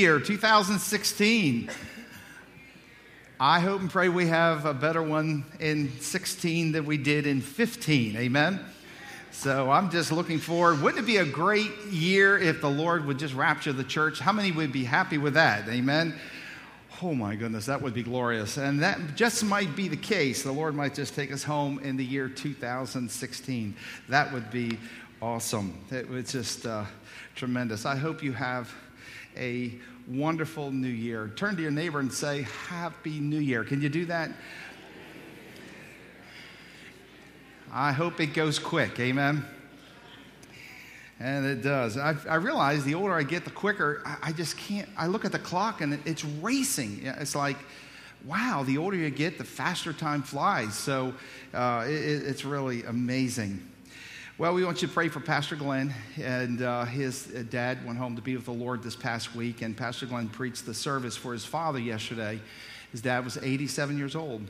year, 2016. I hope and pray we have a better one in 16 than we did in 15. Amen. So I'm just looking forward. Wouldn't it be a great year if the Lord would just rapture the church? How many would be happy with that? Amen. Oh my goodness, that would be glorious. And that just might be the case. The Lord might just take us home in the year 2016. That would be awesome. It was just uh, tremendous. I hope you have a wonderful new year. Turn to your neighbor and say, Happy New Year. Can you do that? I hope it goes quick. Amen. And it does. I, I, realize the older I get, the quicker I, I, just can't. I look at the clock and it, it's racing. It's like, wow, the older you get, the faster time flies. So uh, it, it's really amazing. Well, we want you to pray for Pastor Glenn. And uh, his dad went home to be with the Lord this past week. And Pastor Glenn preached the service for his father yesterday. His dad was 87 years old.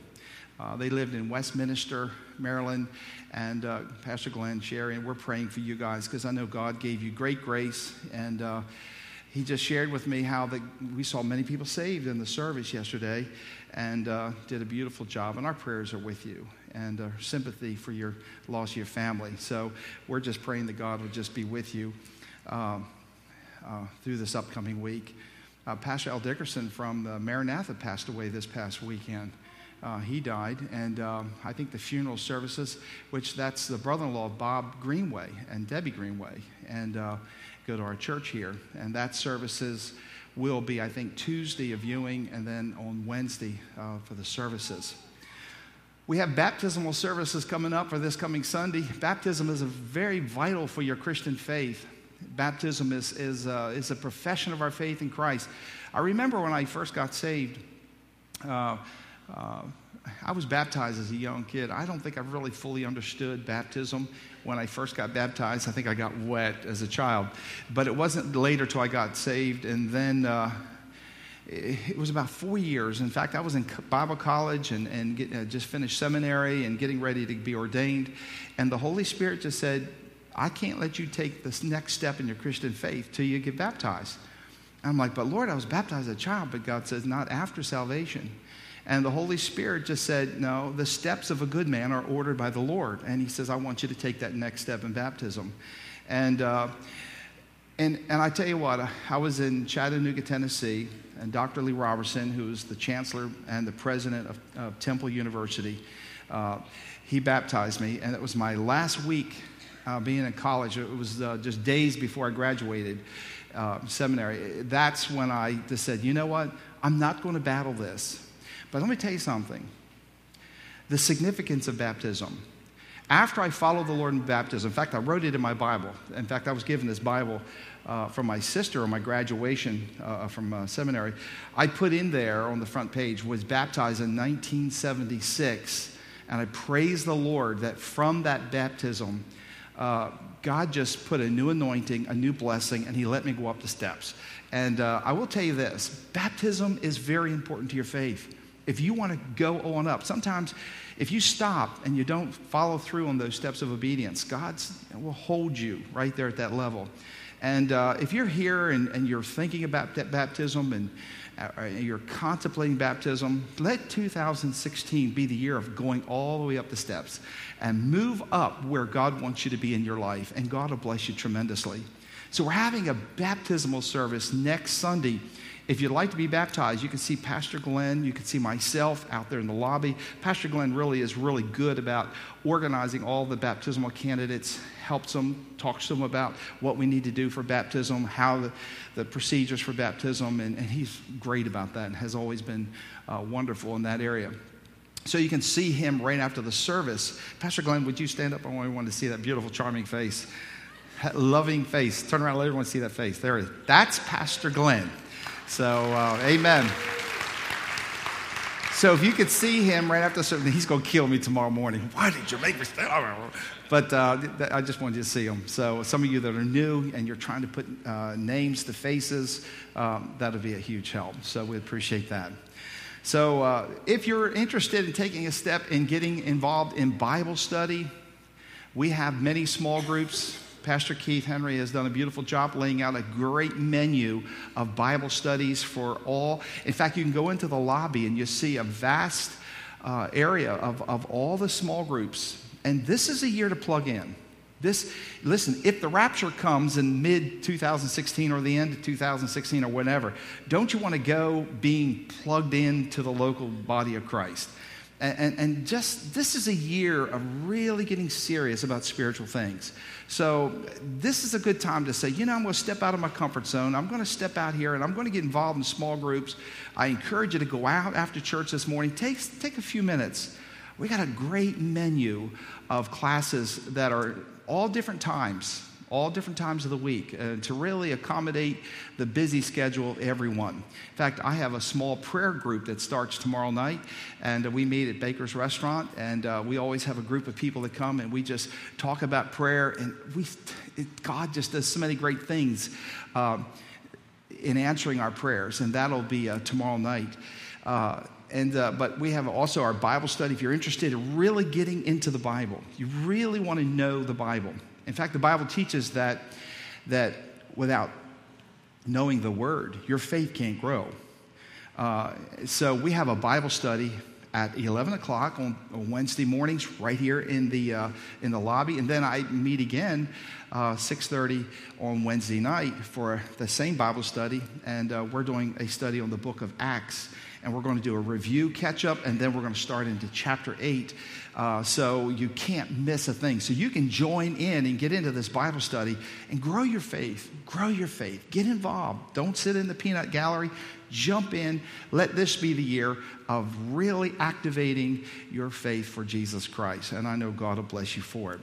Uh, they lived in Westminster, Maryland, and uh, Pastor Glenn, Sherry, and we're praying for you guys because I know God gave you great grace. And uh, he just shared with me how the, we saw many people saved in the service yesterday and uh, did a beautiful job. And our prayers are with you and our uh, for your loss of your family. So we're just praying that God would just be with you um, uh, through this upcoming week. Pastor Al Dickerson from the Maranatha passed away this past weekend uh, he died. And um, I think the funeral services, which that's the brother in law of Bob Greenway and Debbie Greenway, and uh, go to our church here. And that services will be, I think, Tuesday of viewing and then on Wednesday uh, for the services. We have baptismal services coming up for this coming Sunday. Baptism is very vital for your Christian faith. Baptism is, is, uh, is a profession of our faith in Christ. I remember when I first got saved, uh, uh, I was baptized as a young kid. I don't think I really fully understood baptism when I first got baptized. I think I got wet as a child. But it wasn't later till I got saved. And then uh, it, was about four years. In fact, I was in Bible college and, and get, uh, just finished seminary and getting ready to be ordained. And the Holy Spirit just said, I can't let you take this next step in your Christian faith till you get baptized. I'm like, but Lord, I was baptized as a child. But God says, not after salvation. And the Holy Spirit just said, No, the steps of a good man are ordered by the Lord. And He says, I want you to take that next step in baptism. And, uh, and, and I tell you what, I was in Chattanooga, Tennessee, and Dr. Lee Roberson, who is the chancellor and the president of, of Temple University, uh, he baptized me. And it was my last week uh, being in college. It was uh, just days before I graduated uh, seminary. That's when I just said, you know what? I'm not going to battle this. But let me tell you something the significance of baptism. After I followed the Lord in baptism, in fact, I wrote it in my Bible. In fact, I was given this Bible uh, from my sister on my graduation uh, from uh, seminary. I put in there on the front page, was baptized in 1976. And I praise the Lord that from that baptism, uh, God just put a new anointing, a new blessing, and He let me go up the steps. And uh, I will tell you this baptism is very important to your faith if you want to go on up, sometimes if you stop and you don't follow through on those steps of obedience, God will hold you right there at that level. And uh, if you're here and, and, you're thinking about that baptism and uh, you're contemplating baptism, let 2016 be the year of going all the way up the steps and move up where God wants you to be in your life, and God will bless you tremendously. So, we're having a baptismal service next Sunday if you'd like to be baptized, you can see Pastor Glenn. You can see myself out there in the lobby. Pastor Glenn really is really good about organizing all the baptismal candidates, helps them, talks to them about what we need to do for baptism, how the, the procedures for baptism, and, and, he's great about that and has always been uh, wonderful in that area. So you can see him right after the service. Pastor Glenn, would you stand up? I want to see that beautiful, charming face. that Loving face. Turn around, let everyone see that face. There it is. That's Pastor Glenn. So, uh, amen. So if you could see him right after service, he's going to kill me tomorrow morning. Why did you make me stay? But uh, I just wanted you to see him. So some of you that are new and you're trying to put uh, names to faces, um, that'll be a huge help. So we appreciate that. So uh, if you're interested in taking a step in getting involved in Bible study, we have many small groups Pastor Keith Henry has done a beautiful job laying out a great menu of Bible studies for all. In fact, you can go into the lobby and you see a vast uh, area of, of all the small groups. And this is a year to plug in. This, listen, if the rapture comes in mid 2016 or the end of 2016 or whatever, don't you want to go being plugged into the local body of Christ? And, and, just this is a year of really getting serious about spiritual things. So, this is a good time to say, you know, I'm going to step out of my comfort zone. I'm going to step out here and I'm going to get involved in small groups. I encourage you to go out after church this morning. Take, take a few minutes. We got a great menu of classes that are all different times, all different times of the week, uh, to really accommodate the busy schedule of everyone. In fact, I have a small prayer group that starts tomorrow night, and uh, we meet at Baker's Restaurant, and uh, we always have a group of people that come, and we just talk about prayer, and we, it, God just does so many great things um, in answering our prayers, and that'll be uh, tomorrow night. Uh, and uh, but we have also our bible study if you're interested in really getting into the bible you really want to know the bible in fact the bible teaches that that without knowing the word your faith can't grow. Uh, so we have a bible study at 11 o'clock on, wednesday mornings right here in the uh, in the lobby. And then i meet again uh, 6.30 on wednesday night for the same bible study. And uh, we're doing a study on the book of acts and we're going to do a review catch up, and then we're going to start into chapter 8. Uh, so you can't miss a thing. So you can join in and get into this Bible study and grow your faith. Grow your faith. Get involved. Don't sit in the peanut gallery. Jump in. Let this be the year of really activating your faith for Jesus Christ. And I know God will bless you for it.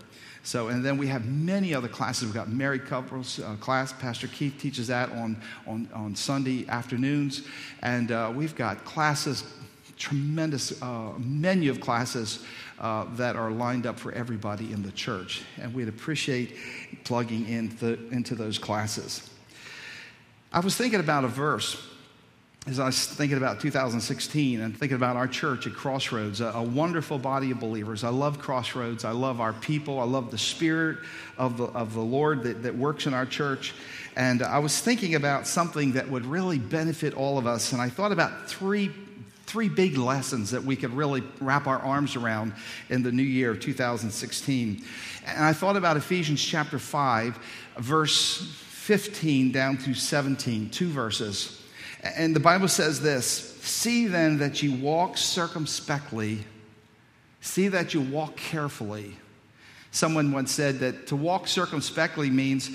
So, and then we have many other classes. We've got married couples uh, class. Pastor Keith teaches that on, on, on Sunday afternoons. And uh, we've got classes, tremendous uh, menu of classes uh, that are lined up for everybody in the church. And we'd appreciate plugging in the, into those classes. I was thinking about a verse as I was thinking about 2016 and thinking about our church at Crossroads, a, a, wonderful body of believers. I love Crossroads. I love our people. I love the spirit of the, of the Lord that, that works in our church. And I was thinking about something that would really benefit all of us. And I thought about three, three big lessons that we could really wrap our arms around in the new year of 2016. And I thought about Ephesians chapter 5, verse 15 down to 17, two verses. And the Bible says this See then that you walk circumspectly, see that you walk carefully. Someone once said that to walk circumspectly means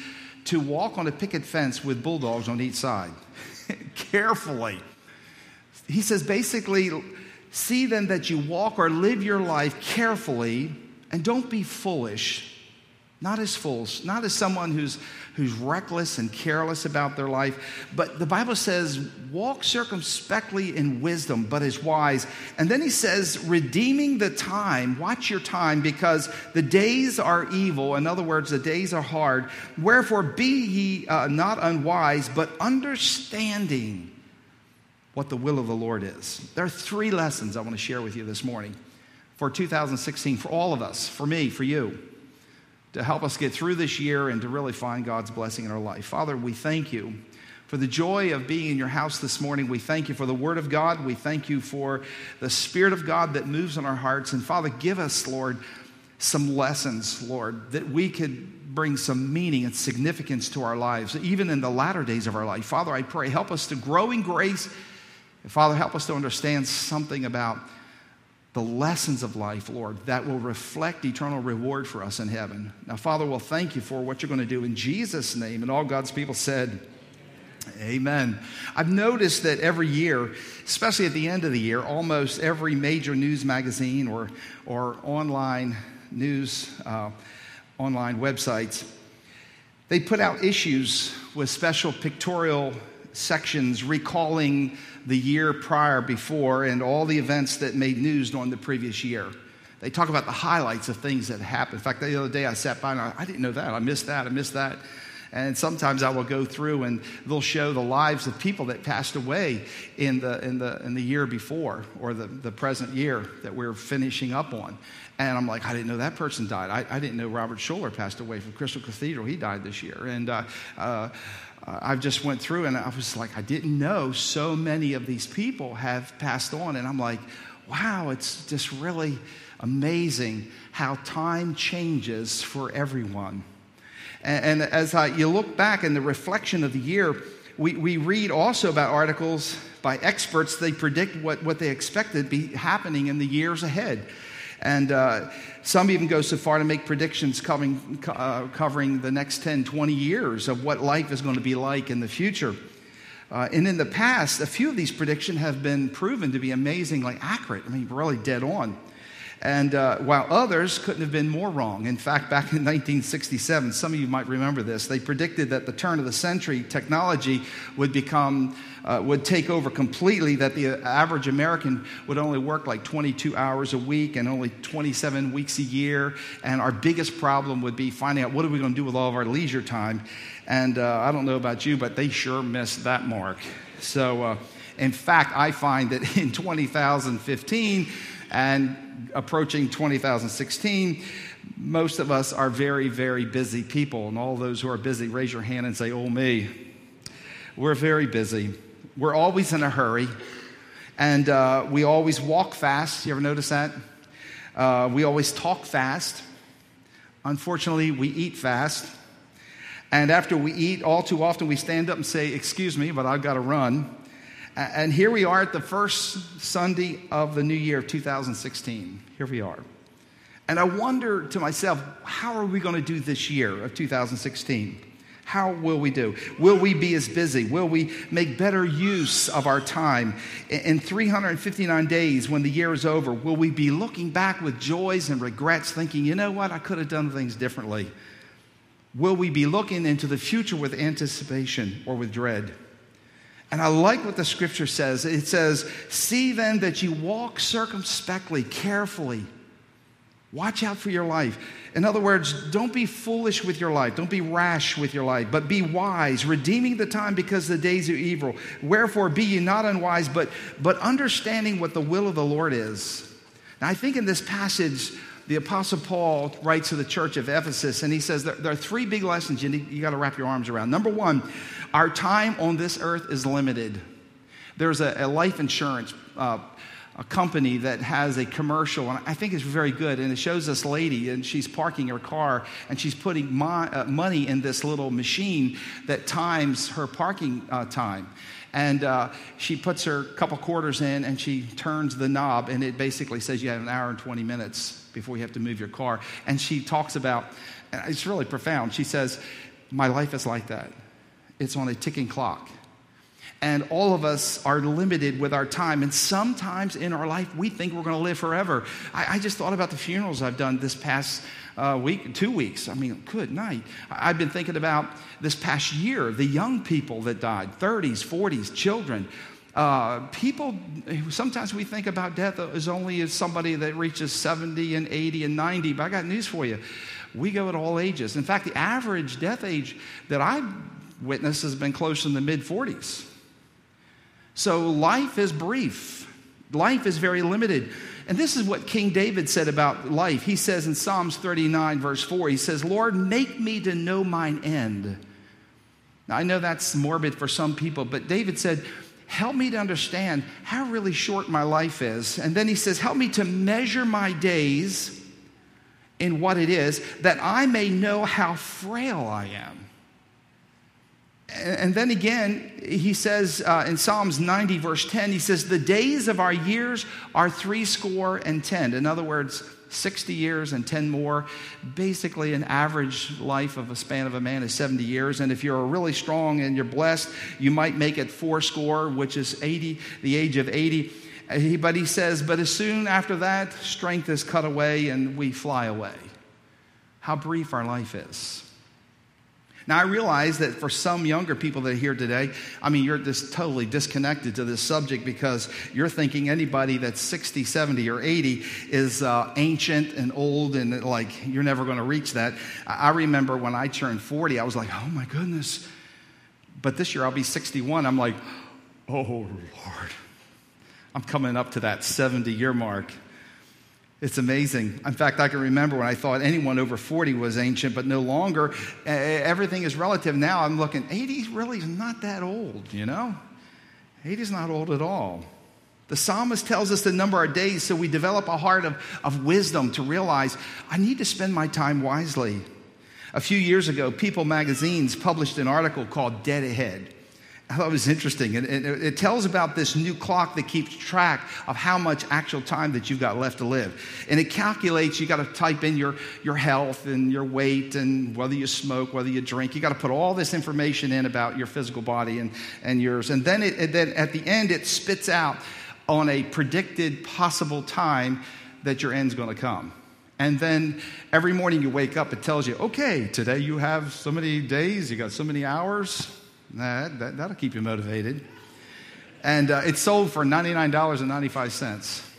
to walk on a picket fence with bulldogs on each side. carefully. He says basically, see then that you walk or live your life carefully and don't be foolish not as fools, not as someone who's, who's reckless and careless about their life. But the Bible says, walk circumspectly in wisdom, but as wise. And then he says, redeeming the time, watch your time, because the days are evil. In other words, the days are hard. Wherefore, be ye uh, not unwise, but understanding what the will of the Lord is. There are three lessons I want to share with you this morning for 2016, for all of us, for me, for you to help us get through this year and to really find God's blessing in our life. Father, we thank you for the joy of being in your house this morning. We thank you for the Word of God. We thank you for the Spirit of God that moves in our hearts. And Father, give us, Lord, some lessons, Lord, that we could bring some meaning and significance to our lives, even in the latter days of our life. Father, I pray, help us to grow in grace. Father, help us to understand something about the lessons of life, Lord, that will reflect eternal reward for us in heaven. Now, Father, we'll thank you for what you're going to do in Jesus' name. And all God's people said, Amen. I've noticed that every year, especially at the end of the year, almost every major news magazine or, or online news, uh, online websites, they put out issues with special pictorial sections recalling the year prior before and all the events that made news during the previous year. They talk about the highlights of things that happened. In fact, the other day I sat by and I, I didn't know that. I missed that. I missed that. And sometimes I will go through and they'll show the lives of people that passed away in the, in the, in the year before or the, the present year that we're finishing up on. And I'm like, I didn't know that person died. I, I didn't know Robert Schuller passed away from Crystal Cathedral. He died this year. And uh, uh, I just went through and I was like, I didn't know so many of these people have passed on. And I'm like, wow, it's just really amazing how time changes for everyone. And, and as I, you look back in the reflection of the year, we, we read also about articles by experts. They predict what, what they expected to be happening in the years ahead. And uh, some even go so far to make predictions covering, uh, covering the next 10, 20 years of what life is going to be like in the future. Uh, and in the past, a few of these predictions have been proven to be amazingly accurate. I mean, really dead on. And uh, while others couldn't have been more wrong. In fact, back in 1967, some of you might remember this, they predicted that the turn of the century technology would become, uh, would take over completely, that the average American would only work like 22 hours a week and only 27 weeks a year. And our biggest problem would be finding out what are we going to do with all of our leisure time. And uh, I don't know about you, but they sure missed that mark. So, uh, in fact, I find that in 2015, and approaching 2016, most of us are very, very busy people. And all those who are busy, raise your hand and say, Oh, me. We're very busy. We're always in a hurry. And uh, we always walk fast. You ever notice that? Uh, we always talk fast. Unfortunately, we eat fast. And after we eat, all too often we stand up and say, Excuse me, but I've got to run. And here we are at the first Sunday of the new year of 2016. Here we are. And I wonder to myself, how are we going to do this year of 2016? How will we do? Will we be as busy? Will we make better use of our time? In 359 days, when the year is over, will we be looking back with joys and regrets, thinking, you know what, I could have done things differently? Will we be looking into the future with anticipation or with dread? And I like what the scripture says. It says, See then that you walk circumspectly, carefully. Watch out for your life. In other words, don't be foolish with your life. Don't be rash with your life, but be wise, redeeming the time because the days are evil. Wherefore, be ye not unwise, but, but understanding what the will of the Lord is. Now, I think in this passage, the Apostle Paul writes to the church of Ephesus, and he says there, there are three big lessons you, you got to wrap your arms around. Number one, our time on this earth is limited. There's a, a life insurance uh, a company that has a commercial, and I think it's very good. And it shows this lady, and she's parking her car, and she's putting mo- uh, money in this little machine that times her parking uh, time. And uh, she puts her couple quarters in, and she turns the knob, and it basically says you have an hour and 20 minutes before you have to move your car. And she talks about, it's really profound. She says, My life is like that it's on a ticking clock. And all of us are limited with our time. And sometimes in our life, we think we're going to live forever. I, I, just thought about the funerals I've done this past uh, week, two weeks. I mean, good night. I've been thinking about this past year, the young people that died 30s, 40s, children. Uh, people, sometimes we think about death as only as somebody that reaches 70 and 80 and 90, but I got news for you. We go at all ages. In fact, the average death age that I've witness has been close in the mid 40s. So life is brief, life is very limited. And this is what King David said about life. He says in Psalms 39, verse 4, he says, Lord, make me to know mine end. Now, I know that's morbid for some people, but David said, Help me to understand how really short my life is. And then he says, Help me to measure my days in what it is, that I may know how frail I am. And then again, he says uh, in Psalms 90, verse 10, he says, The days of our years are three score and ten. In other words, 60 years and 10 more. Basically, an average life of a span of a man is 70 years. And if you're really strong and you're blessed, you might make it four score, which is 80, the age of 80. But he says, But as soon after that, strength is cut away and we fly away. How brief our life is. Now, I realize that for some younger people that are here today, I mean, you're just totally disconnected to this subject because you're thinking anybody that's 60, 70, or 80 is uh, ancient and old and like you're never going to reach that. I remember when I turned 40, I was like, oh my goodness. But this year I'll be 61. I'm like, oh Lord, I'm coming up to that 70 year mark. It's amazing. In fact, I can remember when I thought anyone over 40 was ancient, but no longer. Everything is relative now. I'm looking, 80 really is not that old, you know? 80 is not old at all. The psalmist tells us to number our days so we develop a heart of, of wisdom to realize I need to spend my time wisely. A few years ago, People magazines published an article called Dead Ahead. I thought it was interesting. And it, tells about this new clock that keeps track of how much actual time that you've got left to live. And it calculates, you got to type in your, your health and your weight and whether you smoke, whether you drink. You got to put all this information in about your physical body and, and yours. And then, it, and then at the end, it spits out on a predicted possible time that your end's going to come. And then every morning you wake up, it tells you, okay, today you have so many days, you got so many hours that, that, that'll keep you motivated. And uh, it's sold for $99.95.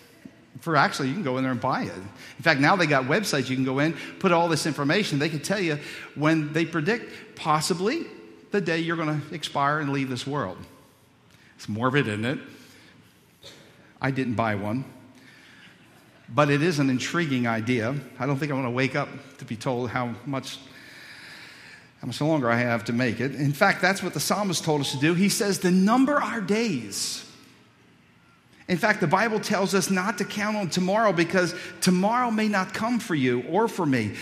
For actually, you can go in there and buy it. In fact, now they got websites you can go in, put all this information. They can tell you when they predict possibly the day you're going to expire and leave this world. It's morbid, isn't it? I didn't buy one. But it is an intriguing idea. I don't think I want to wake up to be told how much how much longer I have to make it. In fact, that's what the psalmist told us to do. He says to number our days. In fact, the Bible tells us not to count on tomorrow because tomorrow may not come for you or for me.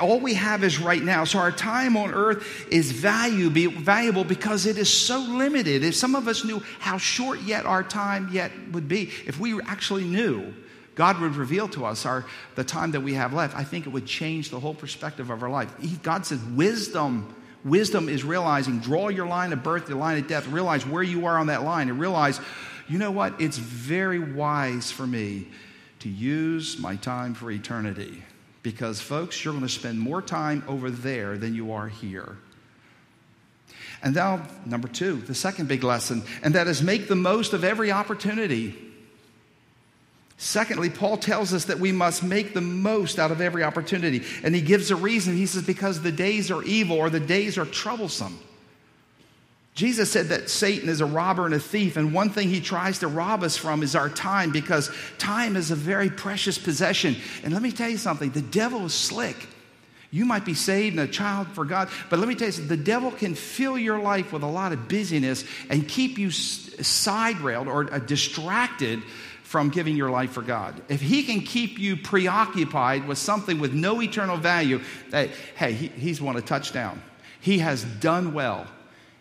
All we have is right now. So our time on earth is value, valuable because it is so limited. If some of us knew how short yet our time yet would be, if we actually knew, God would reveal to us our, the time that we have left, I think it would change the whole perspective of our life. He, God says, wisdom. Wisdom is realizing, draw your line of birth, your line of death, realize where you are on that line, and realize, you know what? It's very wise for me to use my time for eternity. Because, folks, you're going to spend more time over there than you are here. And now, number two, the second big lesson, and that is make the most of every opportunity. Secondly, Paul tells us that we must make the most out of every opportunity. And he gives a reason. He says, because the days are evil or the days are troublesome. Jesus said that Satan is a robber and a thief, and one thing he tries to rob us from is our time because time is a very precious possession. And let me tell you something the devil is slick. You might be saved and a child for God, but let me tell you something the devil can fill your life with a lot of busyness and keep you side railed or uh, distracted from giving your life for God. If He can keep you preoccupied with something with no eternal value, that, hey, he, He's won a touchdown. He has done well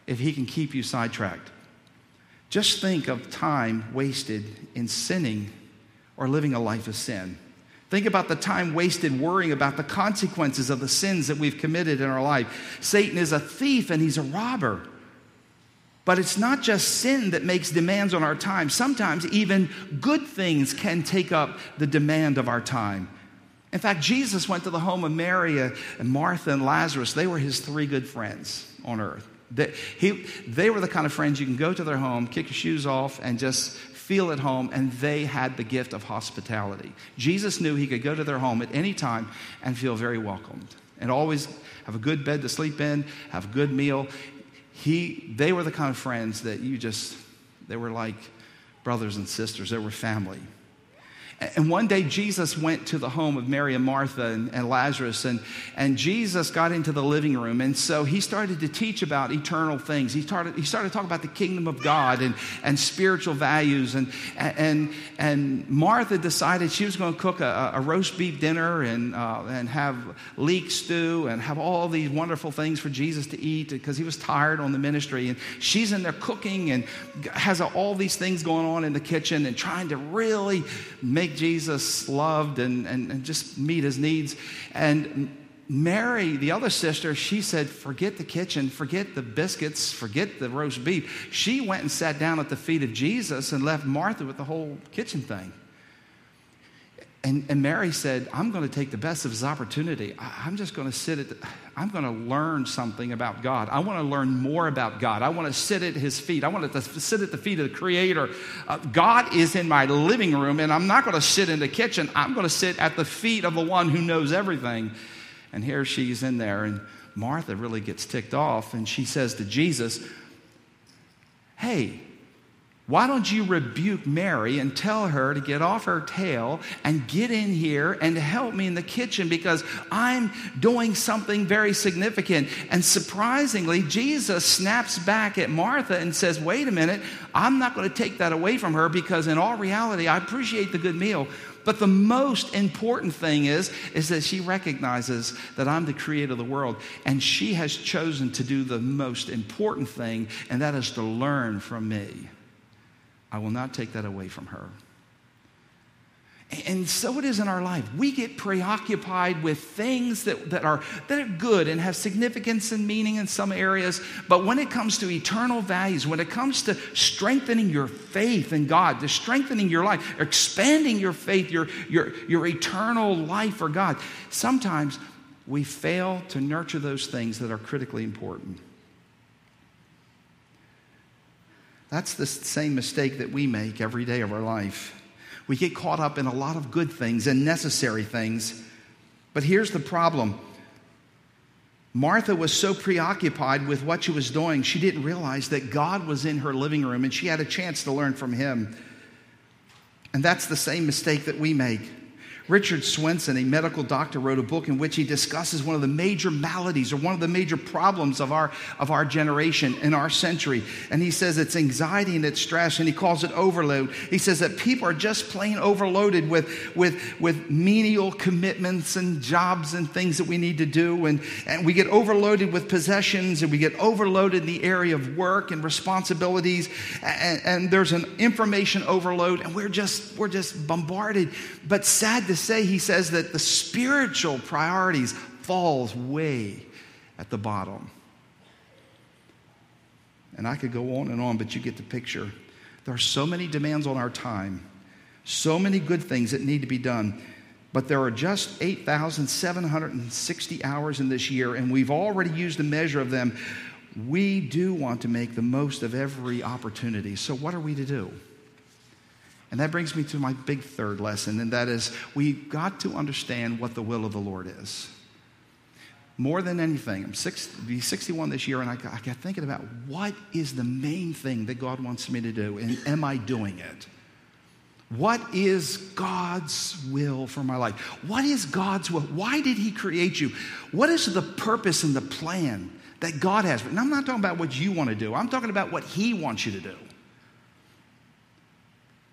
if He can keep you sidetracked. Just think of time wasted in sinning or living a life of sin. Think about the time wasted worrying about the consequences of the sins that we've committed in our life. Satan is a thief and he's a robber. But it's not just sin that makes demands on our time. Sometimes even good things can take up the demand of our time. In fact, Jesus went to the home of Mary and Martha and Lazarus. They were his three good friends on earth. They, he, they were the kind of friends you can go to their home, kick your shoes off, and just feel at home, and they had the gift of hospitality. Jesus knew he could go to their home at any time and feel very welcomed and always have a good bed to sleep in, have a good meal he, they were the kind of friends that you just, they were like brothers and sisters, they were family. And one day Jesus went to the home of Mary and Martha and, and, Lazarus, and, and Jesus got into the living room. And so he started to teach about eternal things. He started, he started to talk about the kingdom of God and, and spiritual values. And, and, and Martha decided she was going to cook a, a roast beef dinner and, uh, and have leek stew and have all these wonderful things for Jesus to eat because he was tired on the ministry. And she's in there cooking and has all these things going on in the kitchen and trying to really make Jesus loved and, and, and just meet his needs. And Mary, the other sister, she said, Forget the kitchen, forget the biscuits, forget the roast beef. She went and sat down at the feet of Jesus and left Martha with the whole kitchen thing. and, and Mary said, I'm going to take the best of his opportunity. I, am just going to sit at, the, I'm going to learn something about God. I want to learn more about God. I want to sit at his feet. I want to sit at the feet of the Creator. Uh, God is in my living room, and I'm not going to sit in the kitchen. I'm going to sit at the feet of the one who knows everything. And here she's in there, and Martha really gets ticked off, and she says to Jesus, Hey, why don't you rebuke Mary and tell her to get off her tail and get in here and help me in the kitchen because I'm doing something very significant? And surprisingly, Jesus snaps back at Martha and says, Wait a minute, I'm not going to take that away from her because, in all reality, I appreciate the good meal. But the most important thing is, is that she recognizes that I'm the creator of the world. And she has chosen to do the most important thing, and that is to learn from me. I will not take that away from her. And so it is in our life. We get preoccupied with things that, that, are, that are good and have significance and meaning in some areas. But when it comes to eternal values, when it comes to strengthening your faith in God, to strengthening your life, expanding your faith, your, your, your eternal life for God, sometimes we fail to nurture those things that are critically important. That's the same mistake that we make every day of our life. We get caught up in a lot of good things and necessary things. But here's the problem Martha was so preoccupied with what she was doing, she didn't realize that God was in her living room and she had a chance to learn from him. And that's the same mistake that we make. Richard Swenson, a medical doctor, wrote a book in which he discusses one of the major maladies or one of the major problems of our, of our generation in our century. And he says it's anxiety and it's stress, and he calls it overload. He says that people are just plain overloaded with, with, with menial commitments and jobs and things that we need to do. And, and we get overloaded with possessions, and we get overloaded in the area of work and responsibilities. And, and there's an information overload, and we're just, we're just bombarded. But sad to say, he says that the spiritual priorities falls way at the bottom. And I could go on and on, but you get the picture. There are so many demands on our time, so many good things that need to be done. But there are just 8,760 hours in this year, and we've already used a measure of them. We do want to make the most of every opportunity. So, what are we to do? And that brings me to my big third lesson, and that is we've got to understand what the will of the Lord is. More than anything, I'm six, be 61 this year, and I, I got thinking about what is the main thing that God wants me to do, and am I doing it? What is God's will for my life? What is God's will? Why did He create you? What is the purpose and the plan that God has? And I'm not talking about what you want to do, I'm talking about what He wants you to do.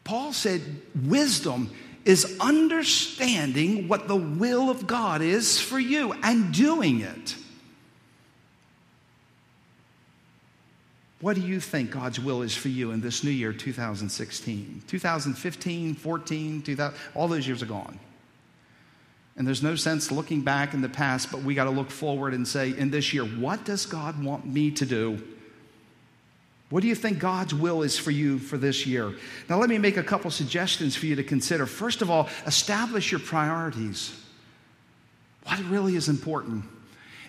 Paul said, wisdom is understanding what the will of God is for you and doing it. What do you think God's will is for you in this new year, 2016? 2015, 14, 2000, all those years are gone. And there's no sense looking back in the past, but we got to look forward and say, in this year, what does God want me to do? What do you think God's will is for you for this year? Now, let me make a couple suggestions for you to consider. First of all, establish your priorities. What really is important?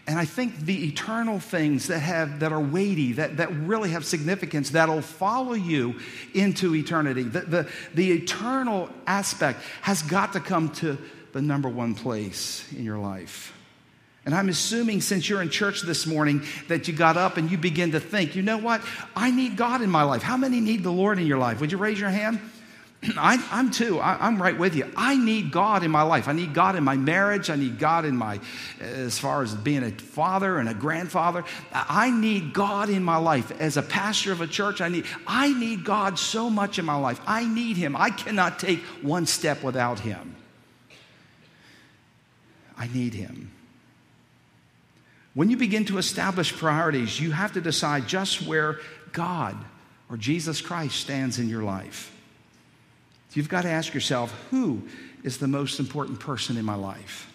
And I think the eternal things that have that are weighty, that, that really have significance, that'll follow you into eternity. The, the, the eternal aspect has got to come to the number one place in your life. And I'm assuming since you're in church this morning that you got up and you begin to think, you know what? I need God in my life. How many need the Lord in your life? Would you raise your hand? I, am too. I, am right with you. I need God in my life. I need God in my marriage. I need God in my, eh, as far as being a father and a grandfather. I need God in my life. As a pastor of a church, I need, I need God so much in my life. I need Him. I cannot take one step without Him. I need Him. When you begin to establish priorities, you have to decide just where God or Jesus Christ stands in your life. You've got to ask yourself, who is the most important person in my life?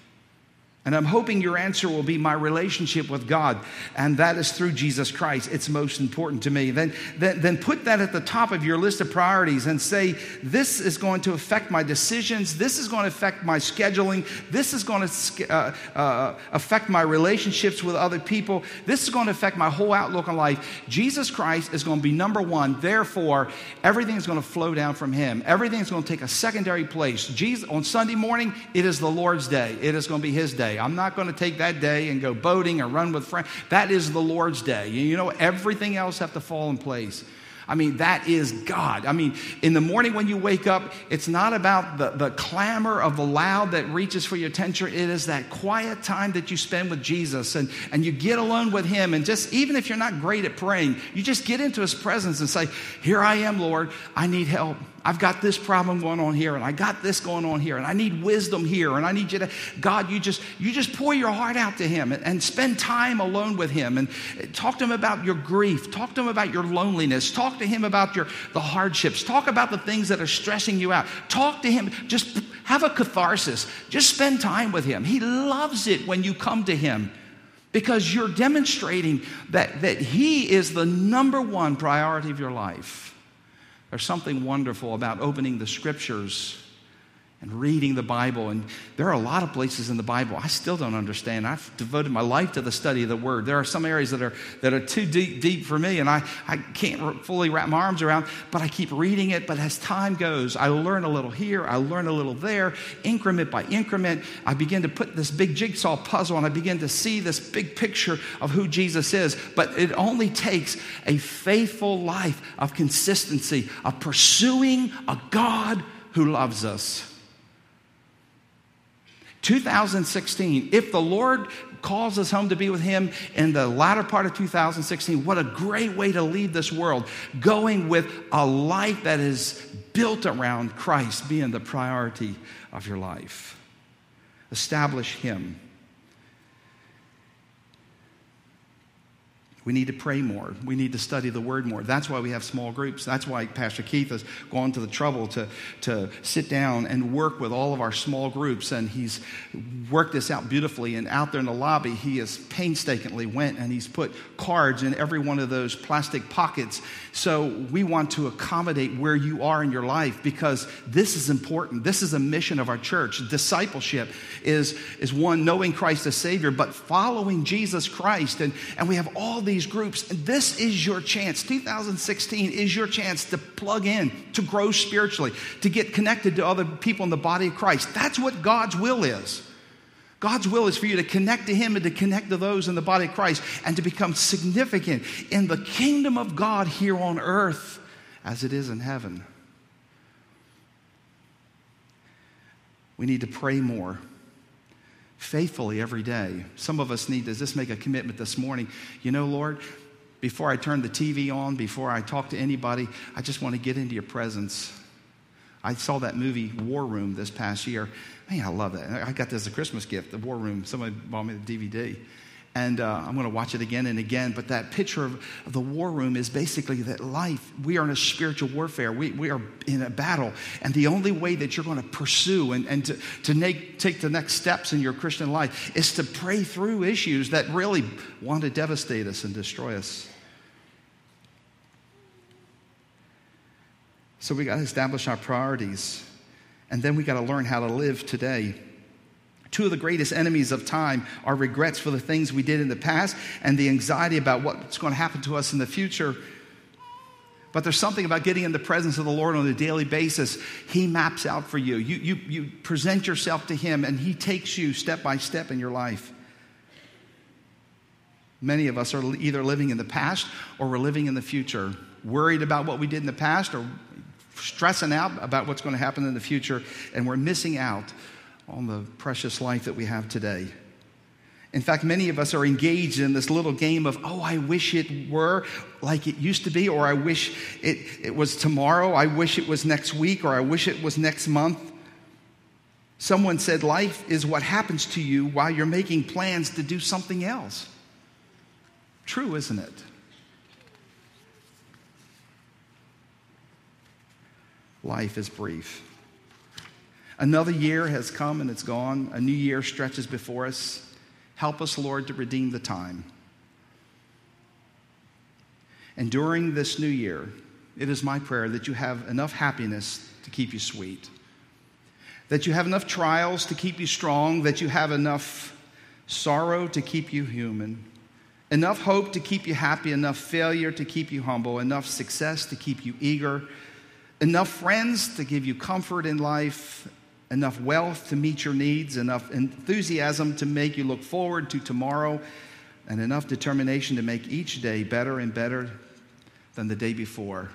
And I'm hoping your answer will be my relationship with God. And that is through Jesus Christ. It's most important to me. Then, then, then put that at the top of your list of priorities and say, this is going to affect my decisions. This is going to affect my scheduling. This is going to uh, uh, affect my relationships with other people. This is going to affect my whole outlook on life. Jesus Christ is going to be number one. Therefore, everything is going to flow down from him. Everything is going to take a secondary place. Jesus, on Sunday morning, it is the Lord's day. It is going to be his day. I'm not going to take that day and go boating or run with friends. That is the Lord's day. You know, everything else have to fall in place. I mean, that is God. I mean, in the morning when you wake up, it's not about the, the clamor of the loud that reaches for your attention. It is that quiet time that you spend with Jesus and, and you get alone with Him. And just, even if you're not great at praying, you just get into His presence and say, Here I am, Lord. I need help. I've got this problem going on here, and I got this going on here, and I need wisdom here, and I need you to, God, you just, you just pour your heart out to Him and, and spend time alone with Him and talk to Him about your grief, talk to Him about your loneliness, talk to Him about your the hardships, talk about the things that are stressing you out. Talk to Him, just have a catharsis, just spend time with Him. He loves it when you come to Him because you're demonstrating that, that He is the number one priority of your life. There's something wonderful about opening the scriptures and reading the Bible. And there are a lot of places in the Bible I still don't understand. I've devoted my life to the study of the Word. There are some areas that are, that are too deep, deep for me, and I, I can't fully wrap my arms around, but I keep reading it. But as time goes, I learn a little here, I learn a little there, increment by increment. I begin to put this big jigsaw puzzle, and I begin to see this big picture of who Jesus is. But it only takes a faithful life of consistency, of pursuing a God who loves us. 2016, if the Lord calls us home to be with Him in the latter part of 2016, what a great way to leave this world, going with a life that is built around Christ being the priority of your life. Establish Him. We need to pray more. We need to study the word more. That's why we have small groups. That's why Pastor Keith has gone to the trouble to, to sit down and work with all of our small groups. And he's worked this out beautifully. And out there in the lobby, he has painstakingly went and he's put cards in every one of those plastic pockets. So we want to accommodate where you are in your life because this is important. This is a mission of our church. Discipleship is, is one, knowing Christ as Savior, but following Jesus Christ. And, and we have all these these groups. And this is your chance. 2016 is your chance to plug in, to grow spiritually, to get connected to other people in the body of Christ. That's what God's will is. God's will is for you to connect to Him and to connect to those in the body of Christ and to become significant in the kingdom of God here on earth as it is in heaven. We need to pray more faithfully every day. Some of us need to just make a commitment this morning. You know, Lord, before I turn the TV on, before I talk to anybody, I just want to get into your presence. I saw that movie War Room this past year. Man, I love that. I got this as a Christmas gift, the War Room. Somebody bought me the DVD and uh, I'm going to watch it again and again. But that picture of, of, the war room is basically that life, we are in a spiritual warfare. We, we are in a battle. And the only way that you're going to pursue and, and to, to make, take the next steps in your Christian life is to pray through issues that really want to devastate us and destroy us. So we got to establish our priorities. And then we got to learn how to live today. Two of the greatest enemies of time are regrets for the things we did in the past and the anxiety about what's going to happen to us in the future. But there's something about getting in the presence of the Lord on a daily basis. He maps out for you. You, you, you present yourself to Him, and He takes you step by step in your life. Many of us are either living in the past or we're living in the future, worried about what we did in the past or stressing out about what's going to happen in the future, and we're missing out on the precious life that we have today. In fact, many of us are engaged in this little game of, oh, I wish it were like it used to be, or I wish it, it was tomorrow, I wish it was next week, or I wish it was next month. Someone said, life is what happens to you while you're making plans to do something else. True, isn't it? Life is brief. Another year has come and it's gone. A new year stretches before us. Help us, Lord, to redeem the time. And during this new year, it is my prayer that you have enough happiness to keep you sweet, that you have enough trials to keep you strong, that you have enough sorrow to keep you human, enough hope to keep you happy, enough failure to keep you humble, enough success to keep you eager, enough friends to give you comfort in life, enough wealth to meet your needs, enough enthusiasm to make you look forward to tomorrow, and enough determination to make each day better and better than the day before,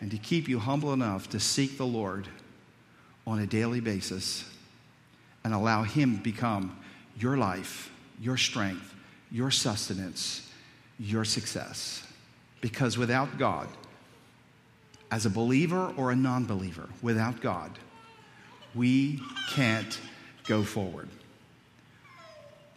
and to keep you humble enough to seek the Lord on a daily basis and allow Him become your life, your strength, your sustenance, your success. Because without God, as a believer or a non believer, without God, we can't go forward.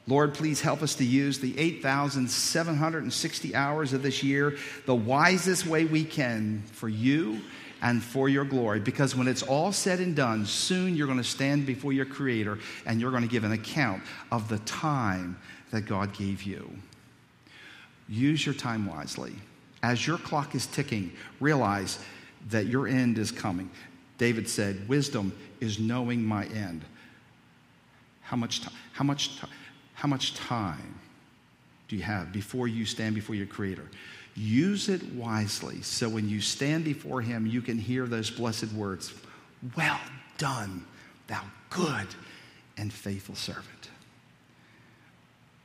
Lord, please help us to use the 8,760 hours of this year the wisest way we can for you and for your glory. Because when it's all said and done, soon you're going to stand before your Creator and you're going to give an account of the time that God gave you. Use your time wisely. As your clock is ticking, realize that your end is coming. David said, Wisdom is knowing my end. How much time? How much time? How much time do you have before you stand before your Creator? Use it wisely so when you stand before Him, you can hear those blessed words Well done, thou good and faithful servant.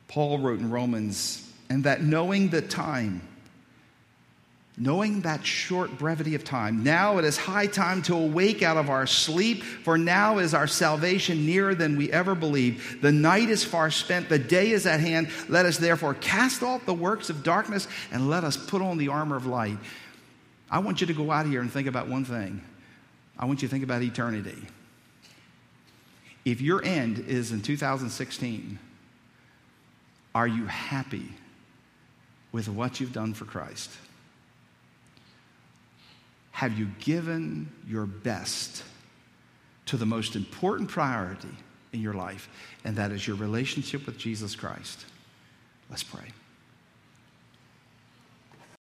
Paul wrote in Romans, and that knowing the time, knowing that short brevity of time, now it is high time to awake out of our sleep, for now is our salvation nearer than we ever believed. The night is far spent, the day is at hand. Let us therefore cast off the works of darkness and let us put on the armor of light. I want you to go out here and think about one thing. I want you to think about eternity. If your end is in 2016, are you happy with what you've done for Christ? Have you given your best to the most important priority in your life, and that is your relationship with Jesus Christ? Let's pray.